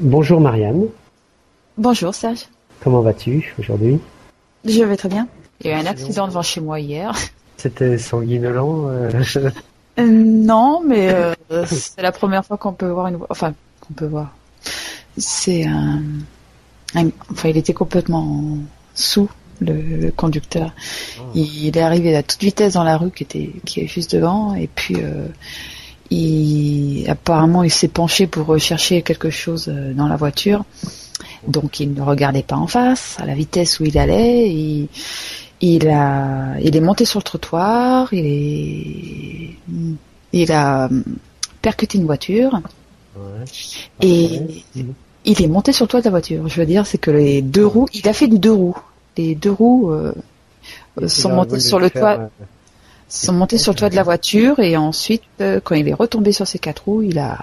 Bonjour Marianne. Bonjour Serge. Comment vas-tu aujourd'hui? Je vais très bien. Il y a eu un accident devant chez moi hier. C'était sanguinolent euh, Euh, non, mais euh, c'est la première fois qu'on peut voir une. Enfin, qu'on peut voir. C'est un... un- Enfin, il était complètement sous le, le conducteur. Il est arrivé à toute vitesse dans la rue qui était qui est juste devant, et puis euh, il apparemment il s'est penché pour rechercher quelque chose euh, dans la voiture. Donc il ne regardait pas en face, à la vitesse où il allait. Il, il a, il est monté sur le trottoir. Il est, il a hum, percuté une voiture ouais. et Mhm. il est monté sur le toit de la voiture. Je veux dire, c'est que les deux roues, il a fait du deux roues. Les deux roues euh, sont montées sur le faire, toit, euh, sont montés sur le toit de la voiture et ensuite, euh, quand il est retombé sur ses quatre roues, il a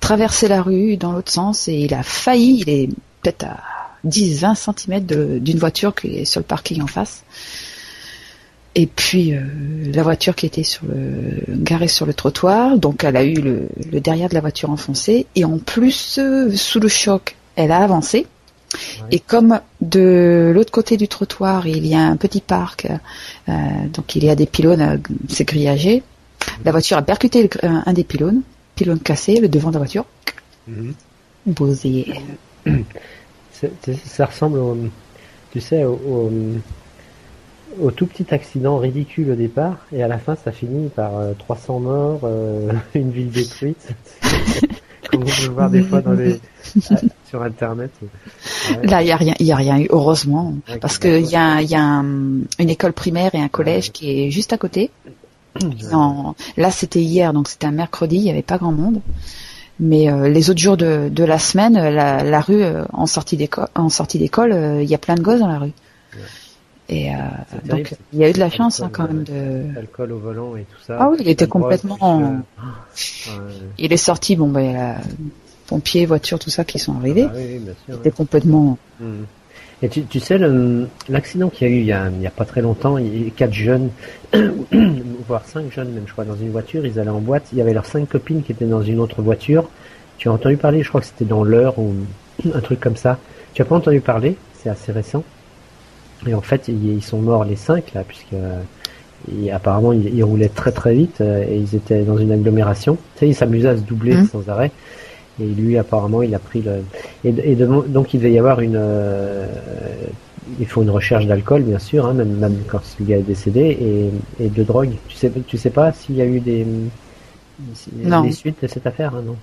traversé la rue dans l'autre sens et il a failli, il est peut-être à 10-20 cm d'une voiture qui est sur le parking en face. Et puis euh, la voiture qui était sur le garée sur le trottoir, donc elle a eu le, derrière de la voiture enfoncé et en plus euh, sous le choc, elle a avancé. Et comme de l'autre côté du trottoir, il y a un petit parc, euh, donc il y a des pylônes, euh, c'est grillagé, la voiture a percuté le- un, un des pylônes, pylône cassé, le devant de la voiture, mhm. C'est- c'est- Ça ressemble au, tu sais, au, au, au tout petit accident ridicule au départ, et à la fin ça finit par euh, 300 morts, euh, une ville détruite. Comme on peut le voir des fois dans les, euh, sur internet. Là, il y a rien, il y a rien eu, heureusement, parce que- qu'il y a, y a un- une école primaire et un collège qui est juste à côté. En- là, c'était hier, donc c'était un mercredi, il n'y avait pas grand monde. Mais euh, les autres jours de, de la semaine, euh, la, la rue euh, en sortie d'école, en sortie d'école, euh, il y a plein de gosses dans la rue. Et terrible, donc il y a eu de la chance hein, quand même de. Alcool au volant et tout ça. Ah oui, il était complètement plus. Il est sorti, bon ben, la pompiers, voitures, tout ça qui sont arrivés. Ah oui, oui, bien sûr. Il était complètement. Mhm. Et tu, tu sais, le- l'accident qu'il y a eu il y a, il y a pas très longtemps, il y a quatre jeunes, voire cinq jeunes même, je crois, dans une voiture, ils allaient en boîte, il y avait leurs cinq copines qui étaient dans une autre voiture. Tu as entendu parler, je crois que c'était dans l'heure ou un truc comme ça. Tu as pas entendu parler, c'est assez récent. Et en fait, ils, sont morts les cinq là, puisque euh, et apparemment ils, ils roulaient très très vite euh, et ils étaient dans une agglomération. Tu sais, ils s'amusaient à se doubler Mhm. sans arrêt. Et lui, apparemment, il a pris le. Et, et de- donc, il devait y avoir une. euh, il faut une recherche d'alcool, bien sûr, hein, même, même quand ce gars est décédé, et, et de drogue. Tu sais, tu sais pas s'il y a eu des. si- Non. Des suites de cette affaire, hein, non?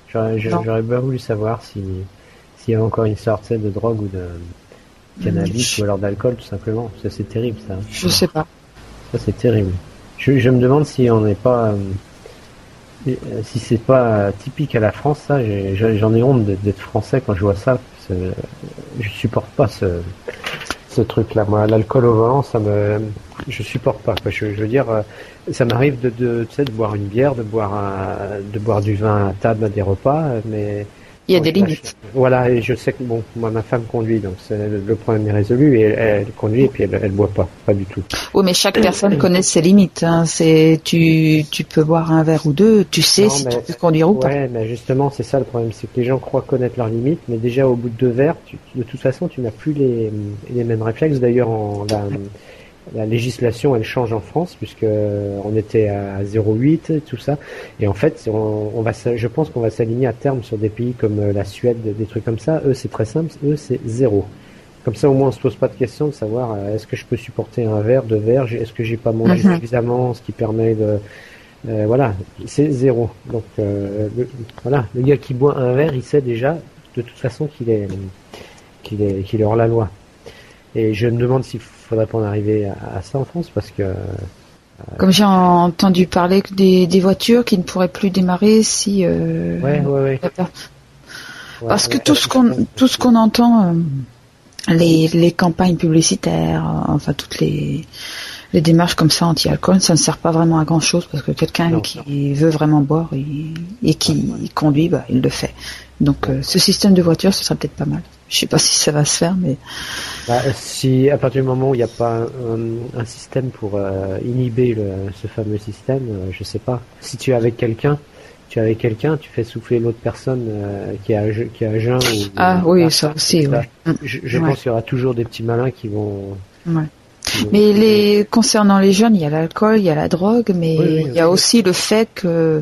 J'aurais bien voulu savoir si s'il y a encore une sorte de drogue ou de cannabis ou alors d'alcool, tout simplement. Ça, c'est terrible, ça. Je sais pas. Ça, c'est terrible. Je, je me demande si on n'est pas. euh, euh, si c'est pas typique à la France, ça, j'ai- j'en ai honte d'être français quand je vois ça. euh, Je supporte pas ce, truc-là. Moi, l'alcool au volant, ça me, je supporte pas. Je, veux dire, euh, ça m'arrive de, de, boire une bière, de boire un, de boire du vin à table à des repas, mais Il y a des limites. Voilà, et je sais que bon, moi ma femme conduit, donc le, problème est résolu et elle, elle conduit et puis elle, elle boit pas, pas du tout. Oui, mais chaque personne connaît ses limites. Hein. C'est tu, tu peux boire un verre ou deux, tu sais Non, si mais- tu peux conduire ou pas. Ouais, mais justement c'est ça le problème, c'est que les gens croient connaître leurs limites, mais déjà au bout de deux verres, tu- de toute façon tu n'as plus les, les mêmes réflexes. D'ailleurs, en la, la législation elle change en France puisque euh, on était à 0,8 tout ça, et en fait on, on va, je pense qu'on va s'aligner à terme sur des pays comme euh, la Suède, des trucs comme ça. Eux c'est très simple, eux c'est zéro. Comme ça, au moins, on se pose pas de question de savoir euh, est-ce que je peux supporter un verre, deux verres, est-ce que j'ai pas mangé Mhm. suffisamment, ce qui permet de, euh, voilà, c'est zéro. Donc, euh, le, voilà, le gars qui boit un verre, il sait déjà de toute façon qu'il est, qu'il est, qu'il est hors la loi. Et je me demande s'il faudrait pas en arriver à, à ça en France, parce que Comme j'ai entendu parler des, des voitures qui ne pourraient plus démarrer si. euh, ouais, ouais, ouais. Parce que tout ce qu'on tout ce qu'on entend, euh, les, les campagnes publicitaires, euh, enfin toutes les les démarches comme ça anti-alcool, ça ne sert pas vraiment à grand chose parce que quelqu'un Non. qui veut vraiment boire et qui conduit, bah, il le fait. Donc euh, ce système de voiture, ce serait peut-être pas mal. Je sais pas si ça va se faire, mais Bah, si à partir du moment où il n'y a pas un, un système pour euh, inhiber le, ce fameux système, euh, je sais pas. Si tu es avec quelqu'un, tu es avec quelqu'un, tu fais souffler l'autre personne euh, qui a qui a jeun. Ou, ah oui, ça aussi. Ouais. Je, je pense qu'il y aura toujours des petits malins qui vont. Ouais. Mais les concernant les jeunes, il y a l'alcool, il y a la drogue, mais il y a aussi le fait que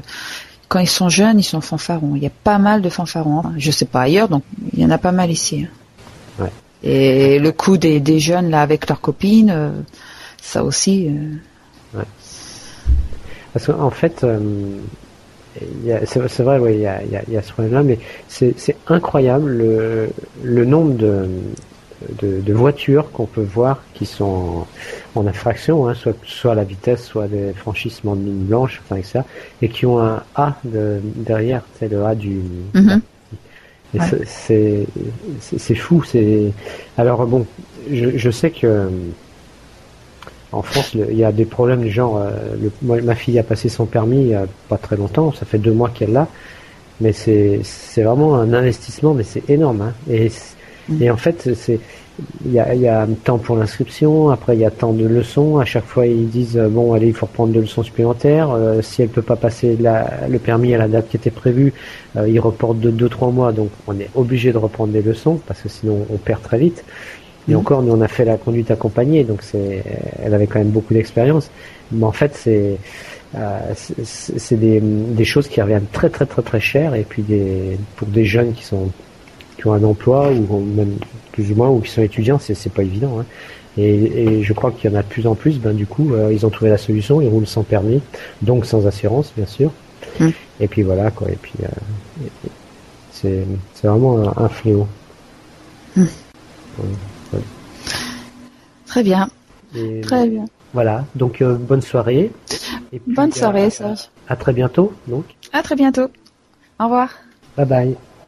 quand ils sont jeunes, ils sont fanfarons. Il y a pas mal de fanfarons. Hein. Je sais pas ailleurs, donc il y en a pas mal ici. Hein. Ouais. Et le coup des, des, jeunes là avec leurs copines, euh, ça aussi. Euh... Ouais. Parce qu'en fait, euh, c'est vrai, ouais, il y a, y, a, y a, ce problème-là, mais c'est incroyable le, le nombre de, de, de voitures qu'on peut voir qui sont en, en infraction, hein, soit, soit la vitesse, soit des franchissements de ligne blanche, enfin, etc., et qui ont un A de, derrière, c'est le A du. Mm -hmm. C'est c'est fou. C'est alors bon, je, je sais que en France, il y a des problèmes du genre. Euh, le, moi, ma fille a passé son permis il n'y a pas très longtemps, ça fait deux mois qu'elle l'a, mais c'est c'est vraiment un investissement, mais c'est énorme. Hein, et mmh. et en fait, c'est il y a, y a temps pour l'inscription, après il y a tant de leçons. À chaque fois, ils disent euh, bon, allez, il faut reprendre deux leçons supplémentaires. Euh, si elle peut pas passer la, le permis à la date qui était prévue, euh, ils reportent de deux trois mois. Donc, on est obligé de reprendre des leçons parce que sinon on perd très vite. Et encore, nous on a fait la conduite accompagnée, donc c'est, elle avait quand même beaucoup d'expérience. Mais en fait, c'est, euh, c'est des, des, choses qui reviennent très très très très cher. Et puis des, pour des jeunes qui sont qui ont un emploi ou même plus ou moins ou qui sont étudiants, c'est, c'est pas évident. Hein. Et, et, je crois qu'il y en a de plus en plus. Ben du coup, euh, ils ont trouvé la solution. Ils roulent sans permis, donc sans assurance, bien sûr. Mmh. Et puis voilà quoi. Et puis euh, c'est, c'est vraiment un, un fléau. Mmh. Ouais. Très bien. Et Très bien. Voilà, donc euh, bonne soirée. Et puis, bonne soirée, Serge. À, à très bientôt, donc. À très bientôt. Au revoir. Bye bye.